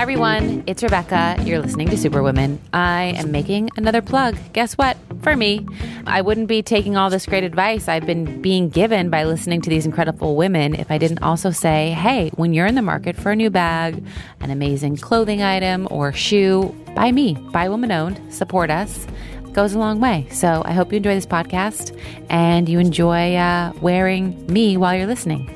Hi, everyone. It's Rebecca. You're listening to Superwomen. I am making another plug. Guess what? For me, I wouldn't be taking all this great advice I've been being given by listening to these incredible women if I didn't also say, hey, when you're in the market for a new bag, an amazing clothing item, or shoe, buy me, buy woman owned, support us. Goes a long way. So I hope you enjoy this podcast and you enjoy uh, wearing me while you're listening.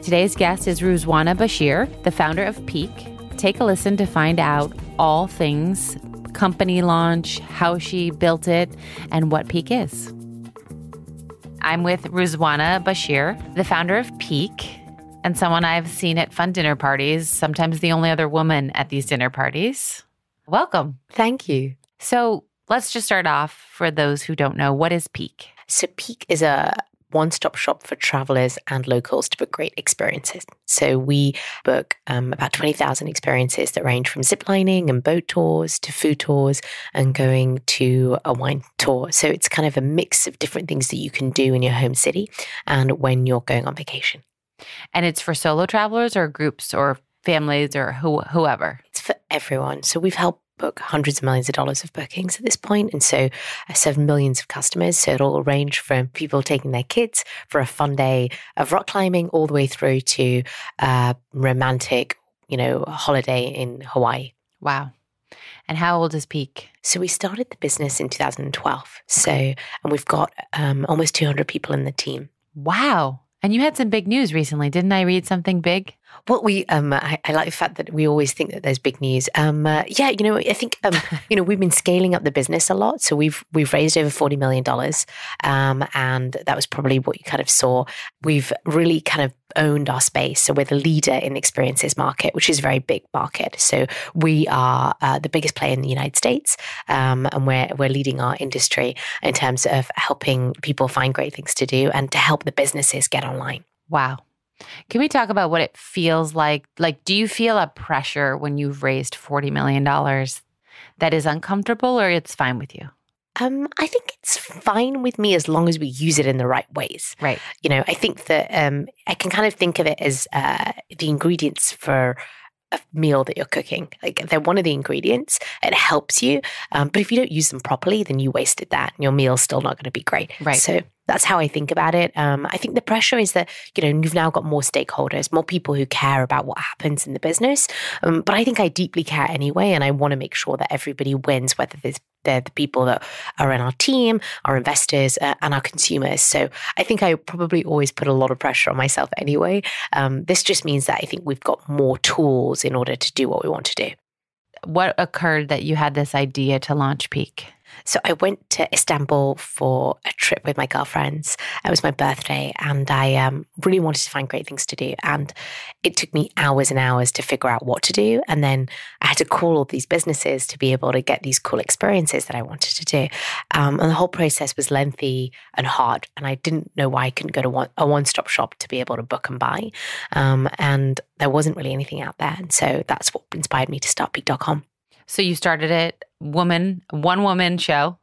Today's guest is Ruzwana Bashir, the founder of Peek take a listen to find out all things company launch, how she built it, and what Peek is. I'm with Ruzwana Bashir, the founder of Peek, and someone I've seen at fun dinner parties, sometimes the only other woman at these dinner parties. Welcome. Thank you. So let's just start off for those who don't know what is Peek? So, Peek is a one stop shop for travelers and locals to book great experiences. So we book um, about 20,000 experiences that range from ziplining and boat tours to food tours and going to a wine tour. So it's kind of a mix of different things that you can do in your home city and when you're going on vacation. And it's for solo travelers or groups or families or who, whoever? It's for everyone. So we've helped book hundreds of millions of dollars of bookings at this point, and so I serve millions of customers. So it'll range from people taking their kids for a fun day of rock climbing, all the way through to a romantic, you know, holiday in Hawaii. Wow. And how old is Peek? So we started the business in 2012. So, and we've got um, almost 200 people in the team. Wow. And you had some big news recently. Didn't I read something big? Well, we um, I, I, like the fact that we always think that there's big news. Um, uh, yeah, you know, I think um, you know we've been scaling up the business a lot. So we've we've raised over forty million dollars, um, and that was probably what you kind of saw. We've really kind of owned our space. So we're the leader in the experiences market, which is a very big market. So we are uh, the biggest player in the United States, um, and we're we're leading our industry in terms of helping people find great things to do and to help the businesses get online. Wow. Can we talk about what it feels like? Like, do you feel a pressure when you've raised $40 million that is uncomfortable or it's fine with you? Um, I think it's fine with me as long as we use it in the right ways. Right. You know, I think that um, I can kind of think of it as uh, the ingredients for a meal that you're cooking. Like they're one of the ingredients. It helps you, um, but if you don't use them properly, then you wasted that, and your meal's still not going to be great. Right. So that's how I think about it. Um, I think the pressure is that you know you've now got more stakeholders, more people who care about what happens in the business. Um, but I think I deeply care anyway, and I want to make sure that everybody wins, whether they're the people that are in our team, our investors, uh, and our consumers. So I think I probably always put a lot of pressure on myself anyway. Um, this just means that I think we've got more tools in order to do what we want to do. What occurred that you had this idea to launch Peek? So I went to Istanbul for a trip with my girlfriends. It was my birthday, and I um, really wanted to find great things to do. And it took me hours and hours to figure out what to do. And then I had to call all these businesses to be able to get these cool experiences that I wanted to do. Um, and the whole process was lengthy and hard. And I didn't know why I couldn't go to one, a one stop shop to be able to book and buy. Um, and there wasn't really anything out there. And so that's what inspired me to start Peek.com. So you started it woman, one woman show.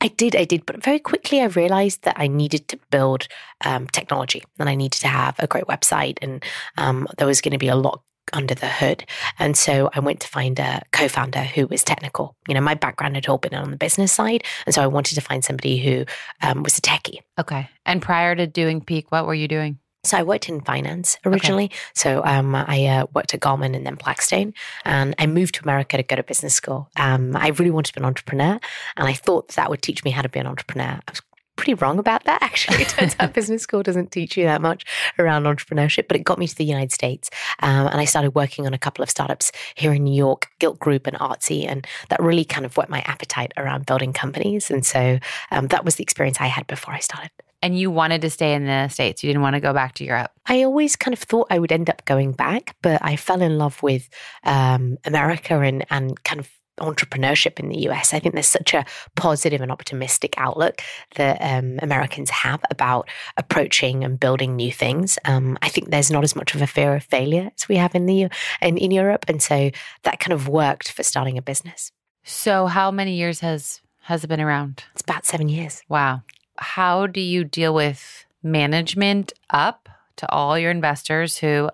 I did, I did, but very quickly I realized that I needed to build um, technology and I needed to have a great website, and um, there was going to be a lot under the hood. And so I went to find a co founder who was technical. You know, my background had all been on the business side. And so I wanted to find somebody who um, was a techie. Okay. And prior to doing Peek, what were you doing? So I worked in finance originally. Okay. So um, I uh, worked at Goldman and then Blackstone, and I moved to America to go to business school. Um, I really wanted to be an entrepreneur, and I thought that would teach me how to be an entrepreneur. I was pretty wrong about that. Actually, it turns out business school doesn't teach you that much around entrepreneurship, but it got me to the United States, um, and I started working on a couple of startups here in New York, Gilt Group and Artsy, and that really kind of whet my appetite around building companies. And so um, that was the experience I had before I started. And you wanted to stay in the States. You didn't want to go back to Europe. I always kind of thought I would end up going back, but I fell in love with um, America and, and kind of entrepreneurship in the US. I think there's such a positive and optimistic outlook that um, Americans have about approaching and building new things. Um, I think there's not as much of a fear of failure as we have in the in, in Europe, and so that kind of worked for starting a business. So, how many years has has it been around? It's about seven years. Wow how do you deal with management up to all your investors who,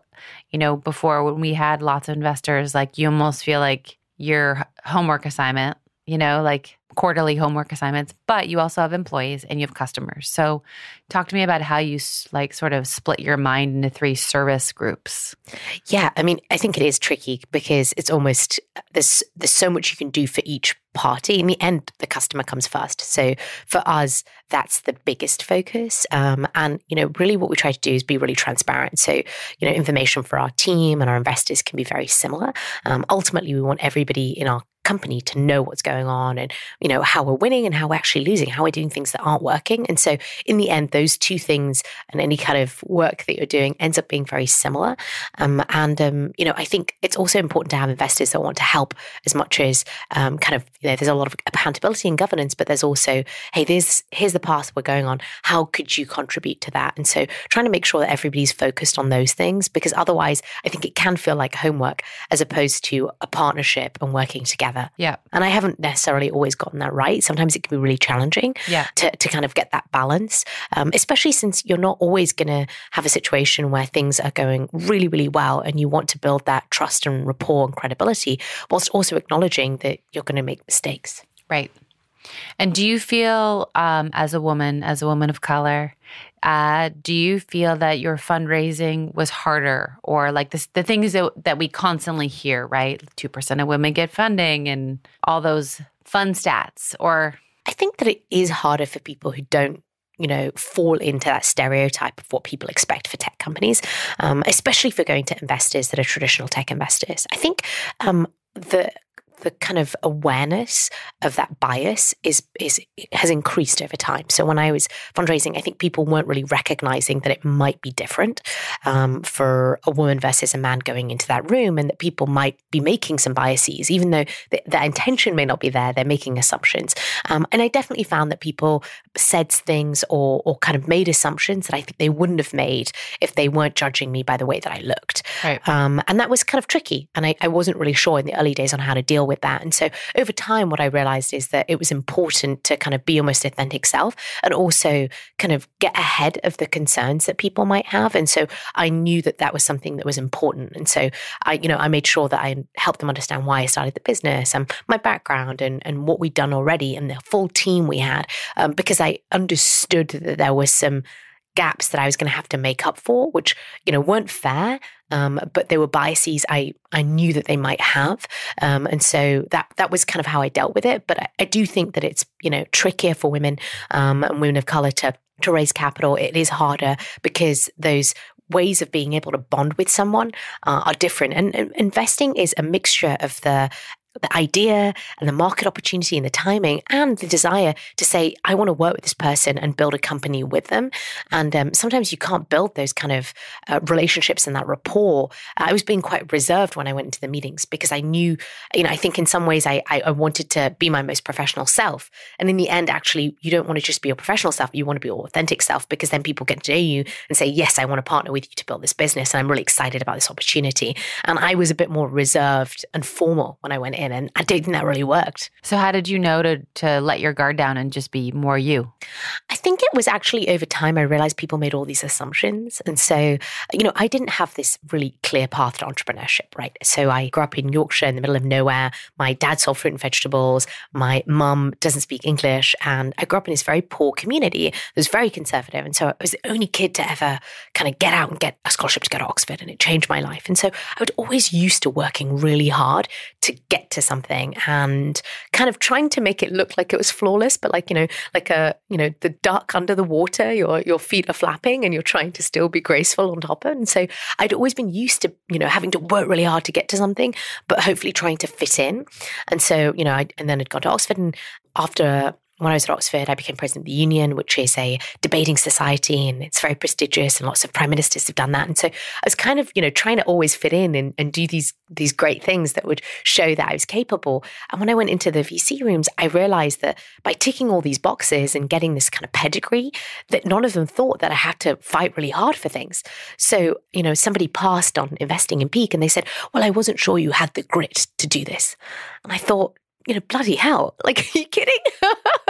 you know, before when we had lots of investors, like you almost feel like your homework assignment, you know, like quarterly homework assignments, but you also have employees and you have customers. So, talk to me about how you like sort of split your mind into three service groups. Yeah, I mean, I think it is tricky because it's almost there's there's so much you can do for each party. In the end, the customer comes first. So for us, that's the biggest focus. Um, and you know, really, what we try to do is be really transparent. So you know, information for our team and our investors can be very similar. Um, ultimately, we want everybody in our company to know what's going on and you know how we're winning and how we're actually losing how we're doing things that aren't working. And so in the end those two things and any kind of work that you're doing ends up being very similar. Um, and um, you know i think it's also important to have investors that want to help as much as um, kind of you know there's a lot of accountability and governance but there's also hey there's here's the path we're going on. How could you contribute to that? And so trying to make sure that everybody's focused on those things because otherwise i think it can feel like homework as opposed to a partnership and working together Yeah. And I haven't necessarily always gotten that right. Sometimes it can be really challenging yeah. to, to kind of get that balance, um, especially since you're not always going to have a situation where things are going really, really well and you want to build that trust and rapport and credibility whilst also acknowledging that you're going to make mistakes. Right. And do you feel, um, as a woman, as a woman of color, uh, do you feel that your fundraising was harder or like this, the things that, that we constantly hear, right? 2% of women get funding and all those fun stats or I think that it is harder for people who don't you know, fall into that stereotype of what people expect for tech companies, um, especially for going to investors that are traditional tech investors. I think um, the the kind of awareness of that bias is is has increased over time. So when I was fundraising, I think people weren't really recognizing that it might be different um, for a woman versus a man going into that room, and that people might be making some biases, even though the, the intention may not be there. They're making assumptions, um, and I definitely found that people said things or or kind of made assumptions that I think they wouldn't have made if they weren't judging me by the way that I looked. Right. Um, and that was kind of tricky, and I, I wasn't really sure in the early days on how to deal with with that. And so over time, what I realized is that it was important to kind of be your most authentic self and also kind of get ahead of the concerns that people might have. And so I knew that that was something that was important. And so I, you know, I made sure that I helped them understand why I started the business and my background and, and what we'd done already and the full team we had, um, because I understood that there was some gaps that I was going to have to make up for, which you know weren't fair, um, but there were biases I I knew that they might have, um, and so that that was kind of how I dealt with it. But I, I do think that it's you know trickier for women um, and women of color to to raise capital. It is harder because those ways of being able to bond with someone uh, are different and, and, investing is a mixture of the the idea and the market opportunity and the timing and the desire to say, I want to work with this person and build a company with them. And um, sometimes you can't build those kind of uh, relationships and that rapport. I was being quite reserved when I went into the meetings because I knew, you know, I think in some ways I, I, I wanted to be my most professional self. And in the end, actually, you don't want to just be your professional self. You want to be your authentic self because then people get to know you and say, yes, I want to partner with you to build this business. And I'm really excited about this opportunity. And I was a bit more reserved and formal when I went in in. And I think that really worked. So, how did you know to, to let your guard down and just be more you? I think it was actually over time I realized people made all these assumptions. And so, you know, I didn't have this really clear path to entrepreneurship, right? So, I grew up in Yorkshire in the middle of nowhere. My dad sold fruit and vegetables. My mum doesn't speak English. And I grew up in this very poor community that was very conservative. And so, I was the only kid to ever kind of get out and get a scholarship to go to Oxford. And it changed my life. And so, I was always used to working really hard to get to something and kind of trying to make it look like it was flawless, but like, you know, like a, you know, the duck under the water, your your feet are flapping and you're trying to still be graceful on top of it. And so I'd always been used to, you know, having to work really hard to get to something, but hopefully trying to fit in. And so, you know, I and then I'd gone to Oxford and after when I was at Oxford, I became president of the Union, which is a debating society and it's very prestigious and lots of prime ministers have done that. And so I was kind of, you know, trying to always fit in and, and do these these great things that would show that I was capable. And when I went into the VC rooms, I realized that by ticking all these boxes and getting this kind of pedigree, that none of them thought that I had to fight really hard for things. So, you know, somebody passed on investing in Peek and they said, Well, I wasn't sure you had the grit to do this. And I thought, you know, bloody hell. Like, are you kidding?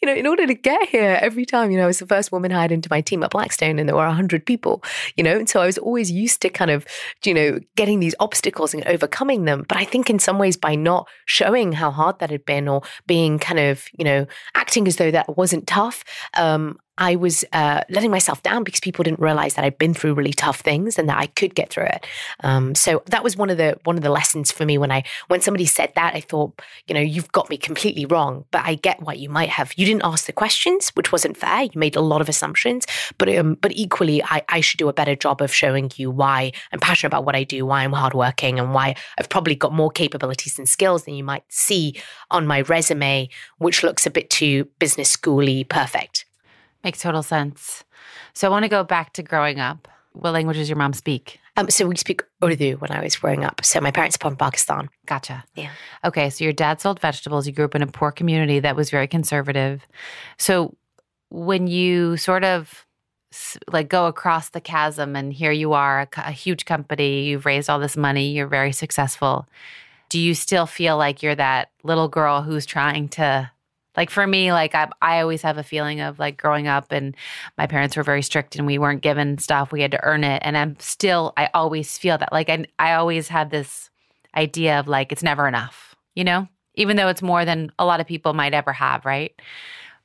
you know, in order to get here every time, you know, I was the first woman hired into my team at Blackstone and there were 100 people, you know, and so I was always used to kind of, you know, getting these obstacles and overcoming them. But I think in some ways by not showing how hard that had been or being kind of, you know, acting as though that wasn't tough, um, I was uh, letting myself down because people didn't realize that I'd been through really tough things and that I could get through it. Um, so that was one of the one of the lessons for me when I when somebody said that I thought you know you've got me completely wrong, but I get what you might have. You didn't ask the questions, which wasn't fair. You made a lot of assumptions, but um, but equally I, I should do a better job of showing you why I'm passionate about what I do, why I'm hardworking, and why I've probably got more capabilities and skills than you might see on my resume, which looks a bit too business schooly perfect. Makes total sense. So I want to go back to growing up. What language does your mom speak? Um, so we speak Urdu when I was growing up. So my parents are from Pakistan. Gotcha. Yeah. Okay. So your dad sold vegetables. You grew up in a poor community that was very conservative. So when you sort of like go across the chasm and here you are, a, a huge company, you've raised all this money, you're very successful. Do you still feel like you're that little girl who's trying to like for me, like I, I always have a feeling of like growing up and my parents were very strict and we weren't given stuff. We had to earn it. And I'm still, I always feel that like I, I always had this idea of like, it's never enough, you know, even though it's more than a lot of people might ever have. Right.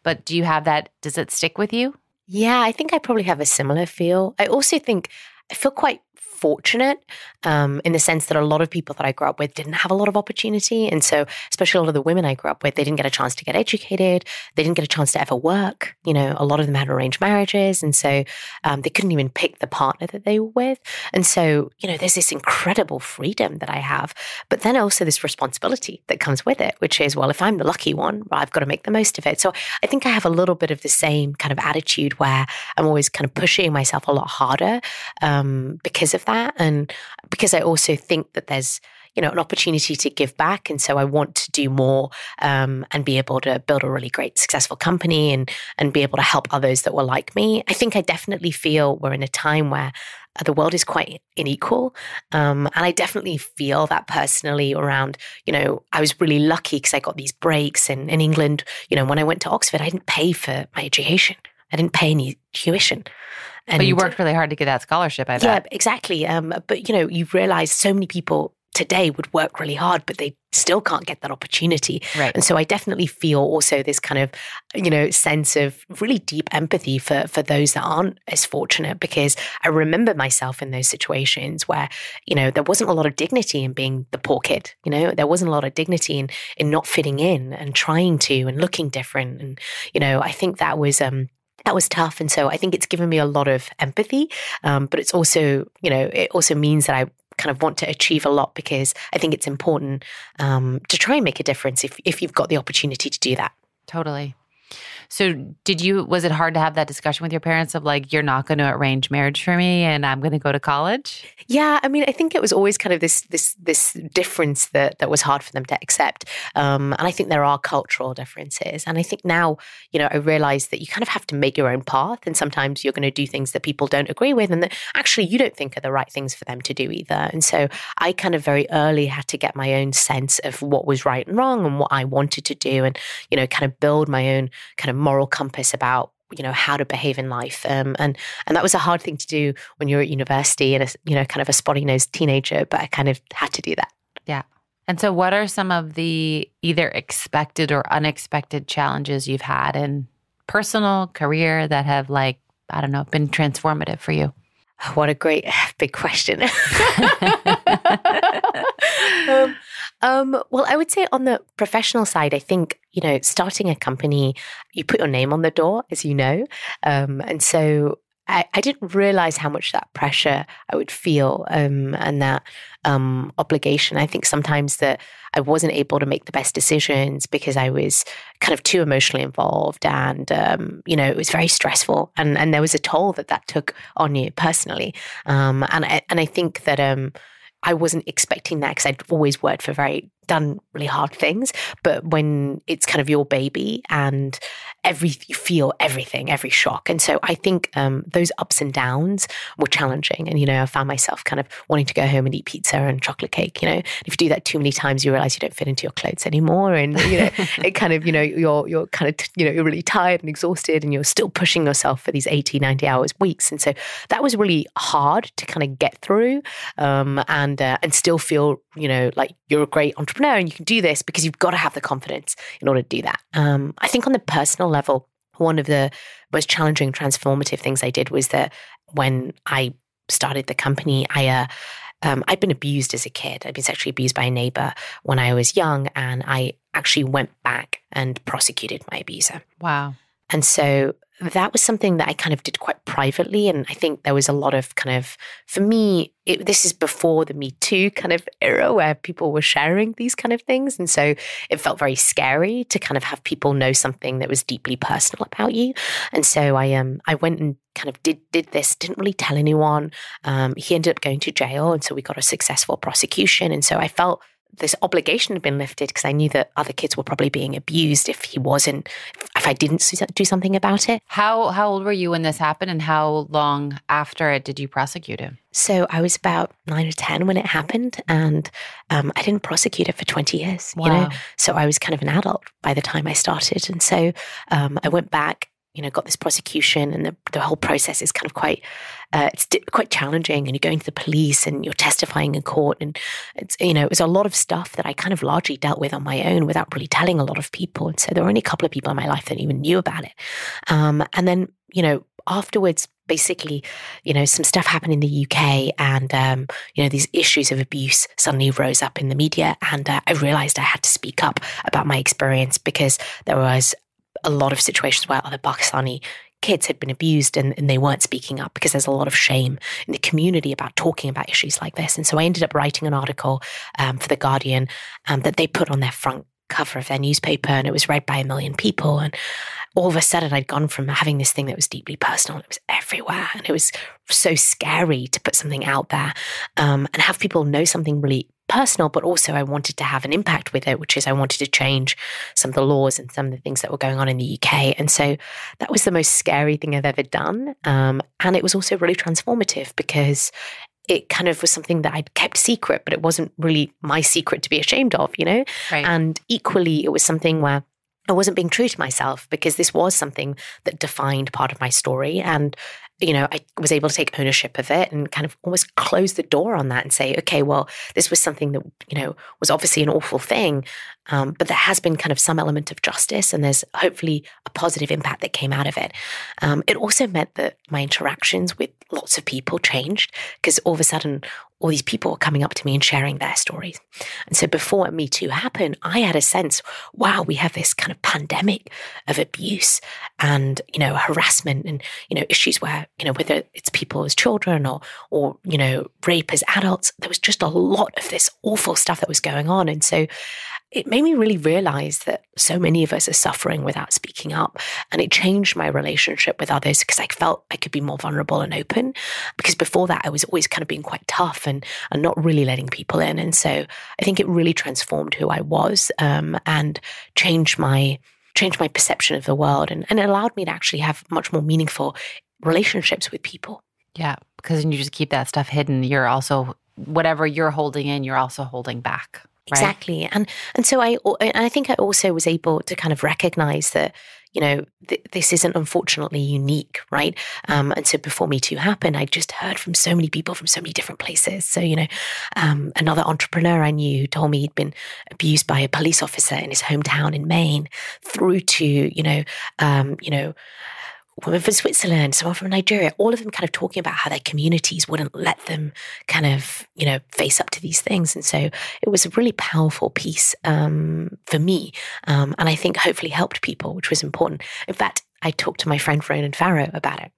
But do you have that? Does it stick with you? Yeah, I think I probably have a similar feel. I also think I feel quite fortunate um, in the sense that a lot of people that I grew up with didn't have a lot of opportunity. And so, especially a lot of the women I grew up with, they didn't get a chance to get educated. They didn't get a chance to ever work. You know, a lot of them had arranged marriages. And so um, they couldn't even pick the partner that they were with. And so, you know, there's this incredible freedom that I have, but then also this responsibility that comes with it, which is, well, if I'm the lucky one, I've got to make the most of it. So I think I have a little bit of the same kind of attitude where I'm always kind of pushing myself a lot harder um, because of that that. And because I also think that there's, you know, an opportunity to give back. And so I want to do more um, and be able to build a really great, successful company and, and be able to help others that were like me. I think I definitely feel we're in a time where the world is quite unequal. Um, and I definitely feel that personally around, you know, I was really lucky because I got these breaks. And in England, you know, when I went to Oxford, I didn't pay for my education. I didn't pay any tuition. And, but you worked really hard to get that scholarship, I bet. Yeah, exactly. Um, but you know, you realize so many people today would work really hard, but they still can't get that opportunity. Right. And so I definitely feel also this kind of, you know, sense of really deep empathy for for those that aren't as fortunate because I remember myself in those situations where, you know, there wasn't a lot of dignity in being the poor kid. You know, there wasn't a lot of dignity in in not fitting in and trying to and looking different. And, you know, I think that was um that was tough. And so I think it's given me a lot of empathy. Um, but it's also, you know, it also means that I kind of want to achieve a lot because I think it's important um, to try and make a difference if, if you've got the opportunity to do that. Totally. So, did you, was it hard to have that discussion with your parents of like, you're not going to arrange marriage for me and I'm going to go to college? Yeah. I mean, I think it was always kind of this, this, this difference that, that was hard for them to accept. Um, and I think there are cultural differences. And I think now, you know, I realize that you kind of have to make your own path. And sometimes you're going to do things that people don't agree with and that actually you don't think are the right things for them to do either. And so I kind of very early had to get my own sense of what was right and wrong and what I wanted to do and, you know, kind of build my own kind of moral compass about you know how to behave in life um, and and that was a hard thing to do when you're at university and a you know kind of a spotty nosed teenager but i kind of had to do that. Yeah. And so what are some of the either expected or unexpected challenges you've had in personal career that have like i don't know been transformative for you? What a great big question. Um, um, well, I would say on the professional side, I think, you know, starting a company, you put your name on the door, as you know. Um, and so I, I, didn't realize how much that pressure I would feel um, and that um, obligation. I think sometimes that I wasn't able to make the best decisions because I was kind of too emotionally involved, and um, you know it was very stressful, and and there was a toll that that took on you personally. Um, and I, and I think that um, I wasn't expecting that because I'd always worked for very done really hard things, but when it's kind of your baby and every you feel everything, every shock. And so I think um, those ups and downs were challenging. And you know, I found myself kind of wanting to go home and eat pizza and chocolate cake. You know, if you do that too many times, you realize you don't fit into your clothes anymore, and you know, it kind of you know you're you're kind of you know you're really tired and exhausted, and you're still pushing yourself for these 80, 90 hours weeks. And so that was really hard to kind of get through, um, and uh, and still feel you know like you're a great entrepreneur and you can do this because you've got to have the confidence in order to do that. Um, I think on the personal level, one of the most challenging, transformative things I did was that when I started the company, I uh, um, I'd been abused as a kid. I'd been sexually abused by a neighbor when I was young, and I actually went back and prosecuted my abuser. Wow. And so that was something that I kind of did quite privately. And I think there was a lot of kind of, for me, it, this is before the Me Too kind of era where people were sharing these kind of things. And so it felt very scary to kind of have people know something that was deeply personal about you. And so I um I went and kind of did did this, didn't really tell anyone. Um, he ended up going to jail. And so we got a successful prosecution. And so I felt this obligation had been lifted because I knew that other kids were probably being abused if he wasn't, if I didn't do something about it. How how old were you when this happened, and how long after it did you prosecute him? So I was about nine or ten when it happened, and um, I didn't prosecute it for twenty years. Wow. You know, so I was kind of an adult by the time I started, and so um, I went back you know, got this prosecution, and the, the whole process is kind of quite, uh, it's quite challenging. And you're going to the police, and you're testifying in court, and it's, you know, it was a lot of stuff that I kind of largely dealt with on my own without really telling a lot of people. And so there were only a couple of people in my life that even knew about it. Um, and then, you know, afterwards, basically, you know, some stuff happened in the UK, and um, you know, these issues of abuse suddenly rose up in the media, and uh, I realized I had to speak up about my experience because there was a lot of situations where other Pakistani kids had been abused and, and, they weren't speaking up because there's a lot of shame in the community about talking about issues like this. And so I ended up writing an article um, for The Guardian um, that they put on their front cover of their newspaper and it was read by a million people. And all of a sudden, I'd gone from having this thing that was deeply personal, it was everywhere. And it was so scary to put something out there um, and have people know something really personal, but also I wanted to have an impact with it, which is I wanted to change some of the laws and some of the things that were going on in the UK. And so that was the most scary thing I've ever done. Um, and it was also really transformative because it kind of was something that I'd kept secret, but it wasn't really my secret to be ashamed of, you know? Right. And equally, it was something where I wasn't being true to myself because this was something that defined part of my story. And you know, I was able to take ownership of it and kind of almost close the door on that and say, okay, well, this was something that, you know, was obviously an awful thing. Um, but there has been kind of some element of justice and there's hopefully a positive impact that came out of it. Um, it also meant that my interactions with lots of people changed because all of a sudden all these people were coming up to me and sharing their stories. And so before Me Too happened, I had a sense, wow, we have this kind of pandemic of abuse and, you know, harassment and, you know, issues where, you know, whether it's people as children or, or, you know, rape as adults, there was just a lot of this awful stuff that was going on. And so it made me really realize that so many of us are suffering without speaking up. And it changed my relationship with others because I felt I could be more vulnerable and open. Because before that, I was always kind of being quite tough and, and not really letting people in. And so I think it really transformed who I was um, and changed my changed my perception of the world and, and it allowed me to actually have much more meaningful relationships with people. Yeah, because you just keep that stuff hidden. You're also whatever you're holding in, you're also holding back. Right? Exactly. And and so I and I think I also was able to kind of recognize that you know th- this isn't unfortunately unique, right? Um, and so before Me Too happened, I just heard from so many people from so many different places. So you know, um, another entrepreneur I knew who told me he'd been abused by a police officer in his hometown in Maine, through to you know, um, you know women from Switzerland, someone from Nigeria, all of them kind of talking about how their communities wouldn't let them kind of, you know, face up to these things. And so it was a really powerful piece um, for me. Um, and I think hopefully helped people, which was important. In fact, I talked to my friend Ronan Farrow about it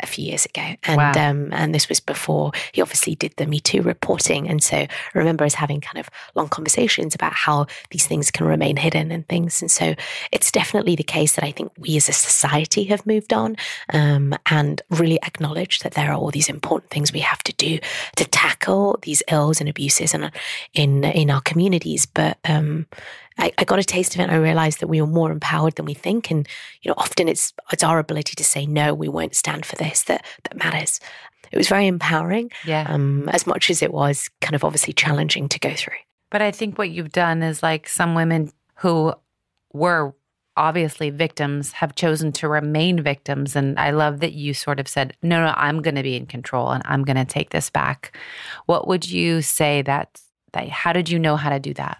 a few years ago. And Wow. um, and this was before he obviously did the Me Too reporting. And so I remember us having kind of long conversations about how these things can remain hidden and things. And so it's definitely the case that I think we as a society have moved on um, and really acknowledged that there are all these important things we have to do to tackle these ills and abuses in in, in our communities. But um, I, I got a taste of it and I realized that we were more empowered than we think. And, you know, often it's it's our ability to say, no, we won't stand for this that that matters. It was very empowering, Yeah. um, as much as it was kind of obviously challenging to go through. But I think what you've done is like some women who were obviously victims have chosen to remain victims. And I love that you sort of said, no, no, I'm going to be in control and I'm going to take this back. What would you say that, that, how did you know how to do that?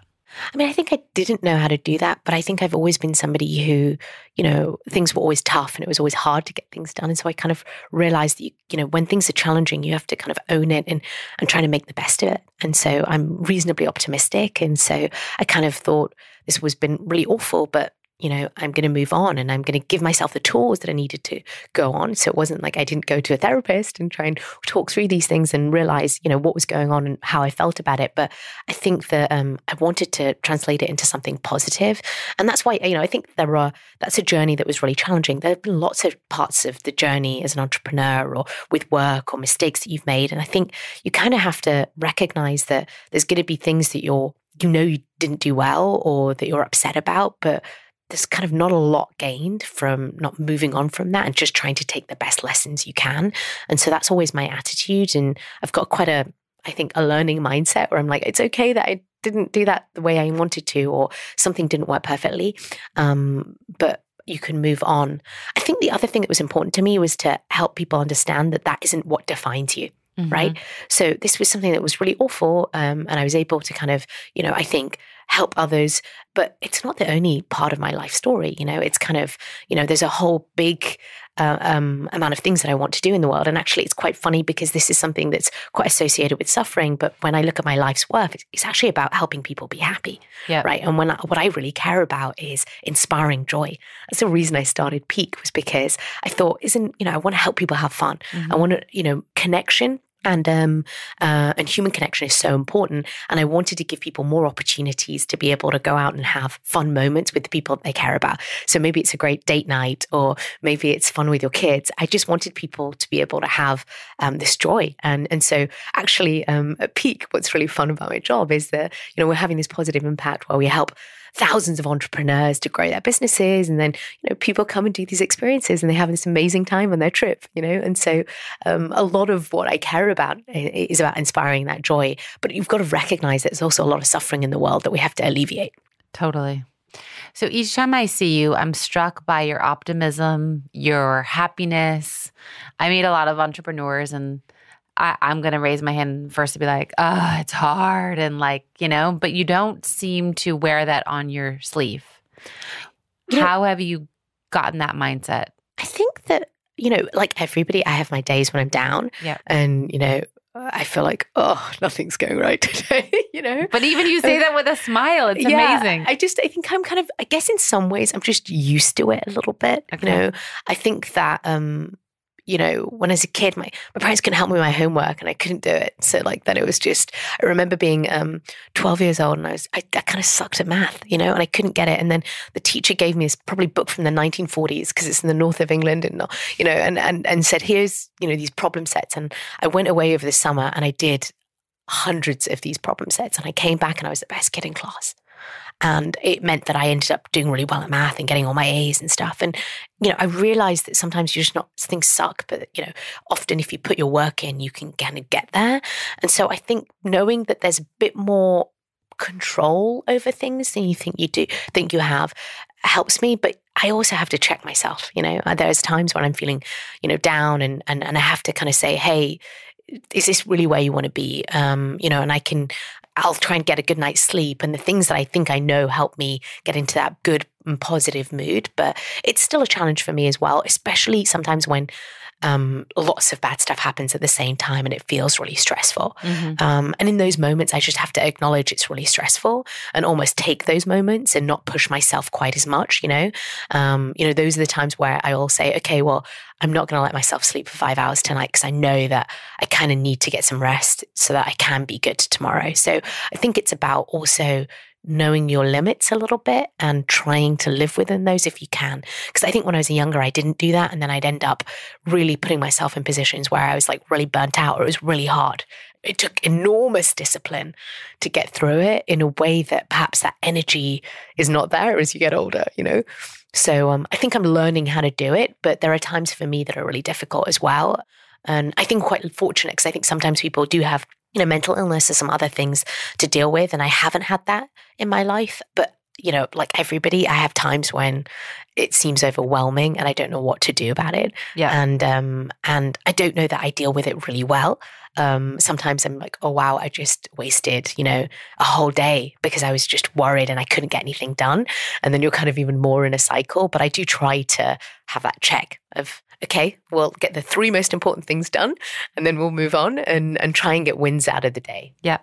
I mean, I think I didn't know how to do that, but I think I've always been somebody who, you know, things were always tough and it was always hard to get things done. And so I kind of realized that, you, you know, when things are challenging, you have to kind of own it and, and try to make the best of it. And so I'm reasonably optimistic. And so I kind of thought this was been really awful, but you know, I'm going to move on and I'm going to give myself the tools that I needed to go on. So it wasn't like I didn't go to a therapist and try and talk through these things and realize, you know, what was going on and how I felt about it. But I think that um, I wanted to translate it into something positive. And that's why, you know, I think there are, that's a journey that was really challenging. There have been lots of parts of the journey as an entrepreneur or with work or mistakes that you've made. And I think you kind of have to recognize that there's going to be things that you're, you know, you didn't do well or that you're upset about, but there's kind of not a lot gained from not moving on from that and just trying to take the best lessons you can. And so that's always my attitude. And I've got quite a, I think, a learning mindset where I'm like, it's okay that I didn't do that the way I wanted to, or something didn't work perfectly. Um, but you can move on. I think the other thing that was important to me was to help people understand that that isn't what defines you right? So this was something that was really awful, um, and I was able to kind of, you know, I think help others. But it's not the only part of my life story. You know, it's kind of, you know, there's a whole big uh, um, amount of things that I want to do in the world, and actually, it's quite funny because this is something that's quite associated with suffering. But when I look at my life's work, it's, it's actually about helping people be happy, Yeah. right? And when I, what I really care about is inspiring joy. That's the reason I started Peek was because I thought, isn't you know, I want to help people have fun. I want to, you know, connection and um uh, and human connection is so important. And I wanted to give people more opportunities to be able to go out and have fun moments with the people they care about. So maybe it's a great date night, or maybe it's fun with your kids. I just wanted people to be able to have um, this joy. And and so actually, um, at Peek, what's really fun about my job is that you know we're having this positive impact where we help thousands of entrepreneurs to grow their businesses and then you know people come and do these experiences and they have this amazing time on their trip you know and so um, a lot of what i care about is about inspiring that joy but you've got to recognize that there's also a lot of suffering in the world that we have to alleviate Totally. So each time I see you, I'm struck by your optimism, your happiness. I meet a lot of entrepreneurs and I, I'm going to raise my hand first to be like, oh, it's hard. And like, you know, but you don't seem to wear that on your sleeve. You know- How have you gotten that mindset? i think that you know like everybody i have my days when i'm down Yeah. and you know i feel like oh nothing's going right today you know But even you say that with a smile. It's Yeah, amazing. I just, I think I'm kind of, I guess in some ways, I'm just used to it a little bit. Okay. You know, I think that, um, you know, when I was a kid, my, my parents couldn't help me with my homework and I couldn't do it. So like then it was just, I remember being um, 12 years old and I was, I, I kind of sucked at math, you know, and I couldn't get it. And then the teacher gave me this probably book from the 1940s because it's in the north of England and, you know, and, and, and said, here's, you know, these problem sets. And I went away over the summer and I did hundreds of these problem sets and I came back and I was the best kid in class. And it meant that I ended up doing really well at math and getting all my A's and stuff. And, you know, I realized that sometimes you're just not, things suck, but, you know, often if you put your work in, you can kind of get there. And so I think knowing that there's a bit more control over things than you think you do, think you have, helps me. But I also have to check myself, you know, there's times when I'm feeling, you know, down and, and, and I have to kind of say, hey, is this really where you want to be? Um, you know, and I can, I'll try and get a good night's sleep. And the things that I think I know help me get into that good and positive mood. But it's still a challenge for me as well, especially sometimes when um, lots of bad stuff happens at the same time and it feels really stressful. Mm-hmm. Um, and in those moments, I just have to acknowledge it's really stressful and almost take those moments and not push myself quite as much, you know? Um, you know, those are the times where I will say, okay, well, I'm not going to let myself sleep for five hours tonight because I know that I kind of need to get some rest so that I can be good tomorrow. So I think it's about also knowing your limits a little bit and trying to live within those if you can. Because I think when I was younger, I didn't do that. And then I'd end up really putting myself in positions where I was like really burnt out or it was really hard. It took enormous discipline to get through it in a way that perhaps that energy is not there as you get older, you know? So um, I think I'm learning how to do it, but there are times for me that are really difficult as well. And I think quite fortunate because I think sometimes people do have you know, mental illness or some other things to deal with. And I haven't had that in my life. But, you know, like everybody, I have times when it seems overwhelming and I don't know what to do about it. Yeah. And um and I don't know that I deal with it really well. Um sometimes I'm like, oh wow, I just wasted, you know, a whole day because I was just worried and I couldn't get anything done. And then you're kind of even more in a cycle. But I do try to have that check of okay, we'll get the three most important things done and then we'll move on and, and try and get wins out of the day. Yeah.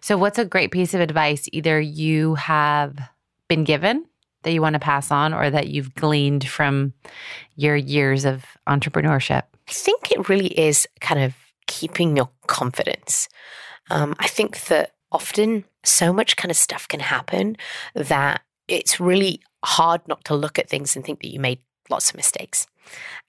So, what's a great piece of advice either you have been given that you want to pass on or that you've gleaned from your years of entrepreneurship? I think it really is kind of keeping your confidence. Um, I think that often so much kind of stuff can happen that it's really hard not to look at things and think that you made lots of mistakes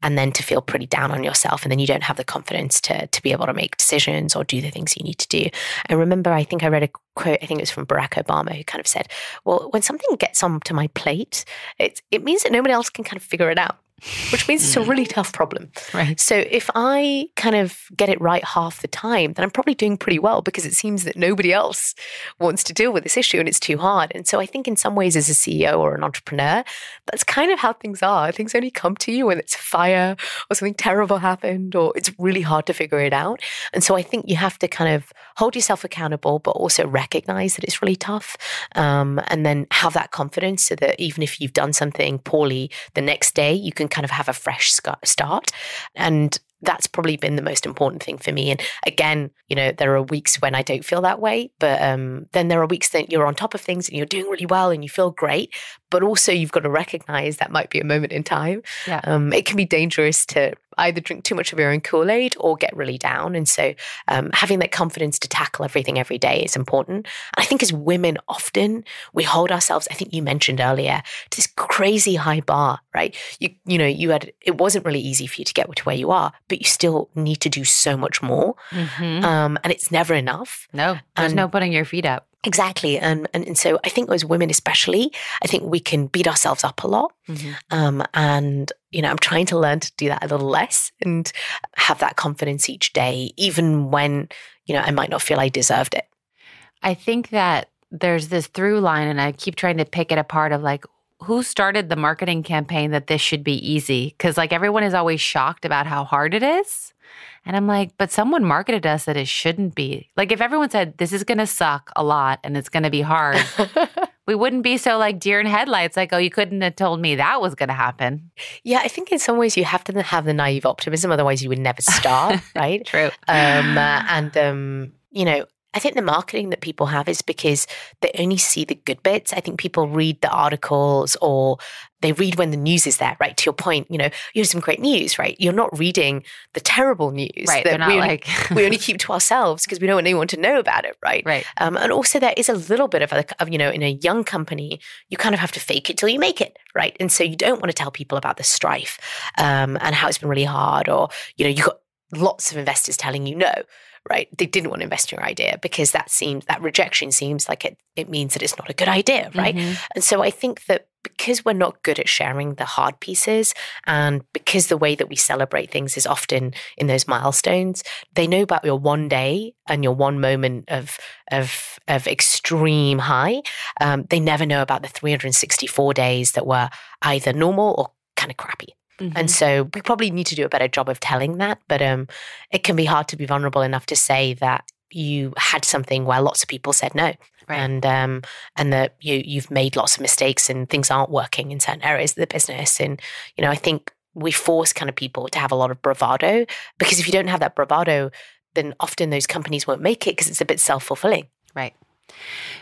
and then to feel pretty down on yourself and then you don't have the confidence to to be able to make decisions or do the things you need to do. I remember I think I read a quote I think it was from Barack Obama who kind of said, "Well, when something gets onto my plate, it it means that nobody else can kind of figure it out." Which means it's a really tough problem. Right. So if I kind of get it right half the time, then I'm probably doing pretty well because it seems that nobody else wants to deal with this issue and it's too hard. And so I think in some ways as a CEO or an entrepreneur, that's kind of how things are. Things only come to you when it's a fire or something terrible happened or it's really hard to figure it out. And so I think you have to kind of hold yourself accountable, but also recognize that it's really tough. Um, and then have that confidence so that even if you've done something poorly the next day, you can kind of have a fresh start. And that's probably been the most important thing for me. And again, you know, there are weeks when I don't feel that way, but um, then there are weeks that you're on top of things and you're doing really well and you feel great. But also, you've got to recognize that might be a moment in time. Yeah. Um, it can be dangerous to either drink too much of your own Kool Aid or get really down. And so, um, having that confidence to tackle everything every day is important. And I think as women, often we hold ourselves. I think you mentioned earlier to this crazy high bar, right? You you know you had it wasn't really easy for you to get to where you are, but you still need to do so much more. Mm-hmm. Um, and it's never enough. No, there's and, no putting your feet up. Exactly. And, and, and so I think as women, especially, I think we can beat ourselves up a lot. Mm-hmm. Um, and, you know, I'm trying to learn to do that a little less and have that confidence each day, even when, you know, I might not feel I deserved it. I think that there's this through line, and I keep trying to pick it apart of like, who started the marketing campaign that this should be easy? Because like everyone is always shocked about how hard it is. And I'm like, but someone marketed us that it shouldn't be. Like if everyone said this is going to suck a lot and it's going to be hard, we wouldn't be so like deer in headlights like, oh, you couldn't have told me that was going to happen. Yeah, I think in some ways you have to have the naive optimism otherwise you would never start, right? True. Um, uh, and um, you know, I think the marketing that people have is because they only see the good bits. I think people read the articles or they read when the news is there, right? To your point, you know, you have some great news, right? You're not reading the terrible news right, that we, like... only, we only keep to ourselves because we don't want anyone to know about it, right? Right. Um, and also, there is a little bit of, a, of, you know, in a young company, you kind of have to fake it till you make it, right? And so you don't want to tell people about the strife um, and how it's been really hard, or you know, you've got lots of investors telling you no right? They didn't want to invest in your idea because that seems that rejection seems like it it means that it's not a good idea, right? Mm-hmm. And so I think that because we're not good at sharing the hard pieces and because the way that we celebrate things is often in those milestones, they know about your one day and your one moment of of of extreme high. Um, they never know about the 364 days that were either normal or kind of crappy. Mm-hmm. And so we probably need to do a better job of telling that. But um, it can be hard to be vulnerable enough to say that you had something where lots of people said no. Right. And um, and that you you've made lots of mistakes and things aren't working in certain areas of the business. And you know, I think we force kind of people to have a lot of bravado because if you don't have that bravado, then often those companies won't make it because it's a bit self fulfilling. Right.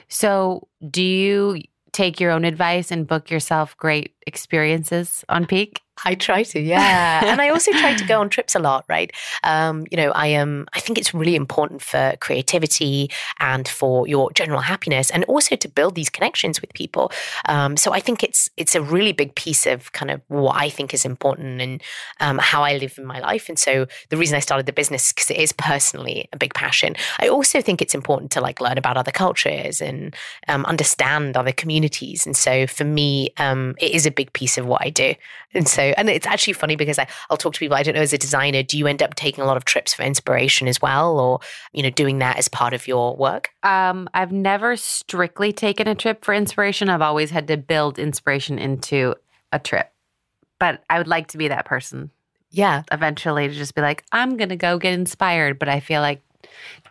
So, do you take your own advice and book yourself great experiences on Peek? I try to, yeah. and I also try to go on trips a lot, right? Um, you know, I am, I think it's really important for creativity and for your general happiness and also to build these connections with people. Um, so I think it's, it's a really big piece of kind of what I think is important and um, how I live in my life. And so the reason I started the business, because it is personally a big passion. I also think it's important to like learn about other cultures and um, understand other communities. And so for me, um, it is a big piece of what I do. And so and it's actually funny because I, I'll talk to people. I don't know, as a designer, do you end up taking a lot of trips for inspiration as well, or you know, doing that as part of your work? Um, I've never strictly taken a trip for inspiration. I've always had to build inspiration into a trip, but I would like to be that person. Yeah, eventually to just be like, I'm gonna go get inspired. But I feel like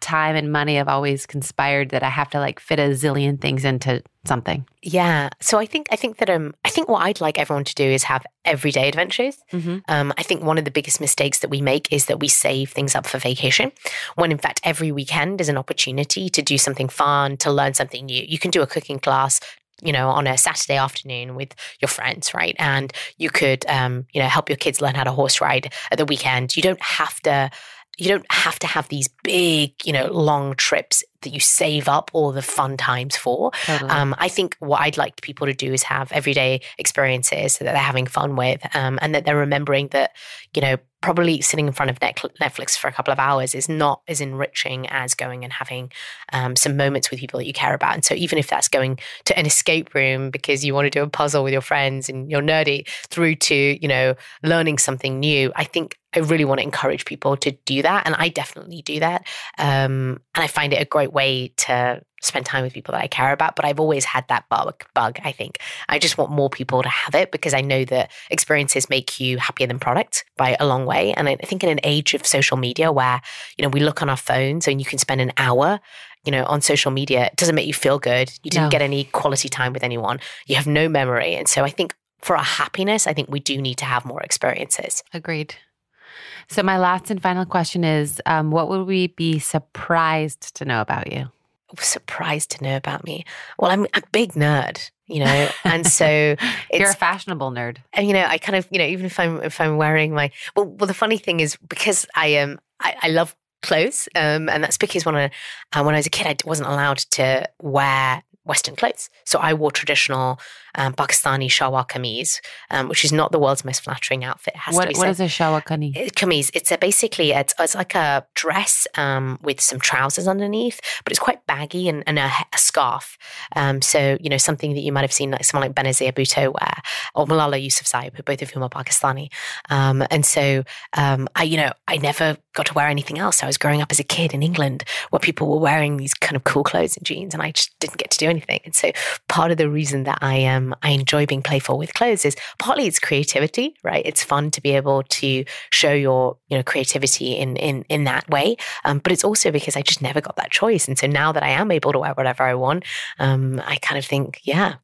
time and money have always conspired that I have to like fit a zillion things into something. Yeah. So I think I think that um I think what I'd like everyone to do is have everyday adventures. Mm-hmm. Um, I think one of the biggest mistakes that we make is that we save things up for vacation, when in fact every weekend is an opportunity to do something fun, to learn something new. You can do a cooking class, you know, on a Saturday afternoon with your friends, right? And you could, um, you know, help your kids learn how to horse ride at the weekend. You don't have to you don't have to have these big, you know, long trips that you save up all the fun times for. Totally. Um, I think what I'd like people to do is have everyday experiences that they're having fun with, um, and that they're remembering that, you know, probably sitting in front of Netflix for a couple of hours is not as enriching as going and having um, some moments with people that you care about. And so, even if that's going to an escape room because you want to do a puzzle with your friends and you're nerdy, through to you know learning something new, I think I really want to encourage people to do that, and I definitely do that. Um, and I find it a great way to spend time with people that I care about. But I've always had that bug. Bug. I think I just want more people to have it because I know that experiences make you happier than product by a long way. And I think in an age of social media where you know we look on our phones and you can spend an hour you know, on social media, it doesn't make you feel good. You didn't no. get any quality time with anyone. You have no memory. And so I think for our happiness, I think we do need to have more experiences. Agreed. So, my last and final question is um, what would we be surprised to know about you? Was surprised to know about me? Well, I'm a big nerd you know and so you're a fashionable nerd and you know i kind of you know even if i'm if i'm wearing my well well the funny thing is because i am um, I, I love clothes um and that's because when i uh, when i was a kid i wasn't allowed to wear western clothes so i wore traditional um, Pakistani shalwar kameez, um, which is not the world's most flattering outfit. what, what is a shalwar kameez? Kameez. It's a basically it's, it's like a dress um, with some trousers underneath, but it's quite baggy and, and a, a, scarf. Um, so you know something that you might have seen like someone like Benazir Bhutto wear or Malala Yousafzai, both of whom are Pakistani. Um, and so um, I you know I never got to wear anything else. I was growing up as a kid in England where people were wearing these kind of cool clothes and jeans, and I just didn't get to do anything. And so part of the reason that I am um, I enjoy being playful with clothes is partly it's creativity, right? It's fun to be able to show your you know creativity in in in that way, um, but it's also because I just never got that choice, and so now that I am able to wear whatever I want, um, I kind of think, yeah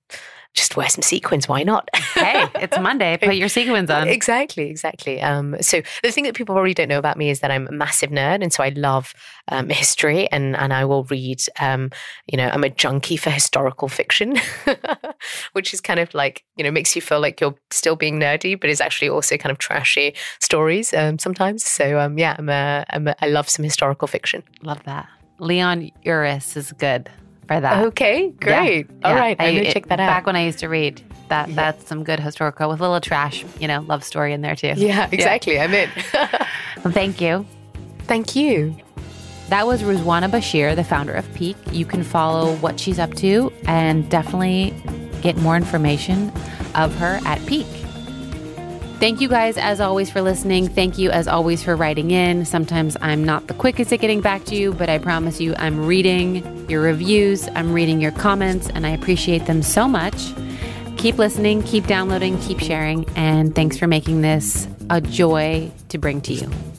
just wear some sequins. Why not? hey, it's Monday. Put your sequins on. Exactly, exactly. Um, so the thing that people probably don't know about me is that I'm a massive nerd, and so I love um, history, and and I will read. Um, you know, I'm a junkie for historical fiction, which is kind of like you know makes you feel like you're still being nerdy, but is actually also kind of trashy stories um, sometimes. So um, yeah, I'm a, I'm a, I love some historical fiction. Love that. Leon Uris is good for that. Okay, great. Yeah. All yeah. right, I'm gonna check that out. Back when I used to read, that yeah. that's some good historical with a little trash, you know, love story in there too. Yeah, exactly. I'm in. well, thank you. Thank you. That was Ruzwana Bashir, the founder of Peek. You can follow what she's up to and definitely get more information of her at Peek. Thank you guys, as always, for listening. Thank you, as always, for writing in. Sometimes I'm not the quickest at getting back to you, but I promise you, I'm reading your reviews, I'm reading your comments, and I appreciate them so much. Keep listening, keep downloading, keep sharing, and thanks for making this a joy to bring to you.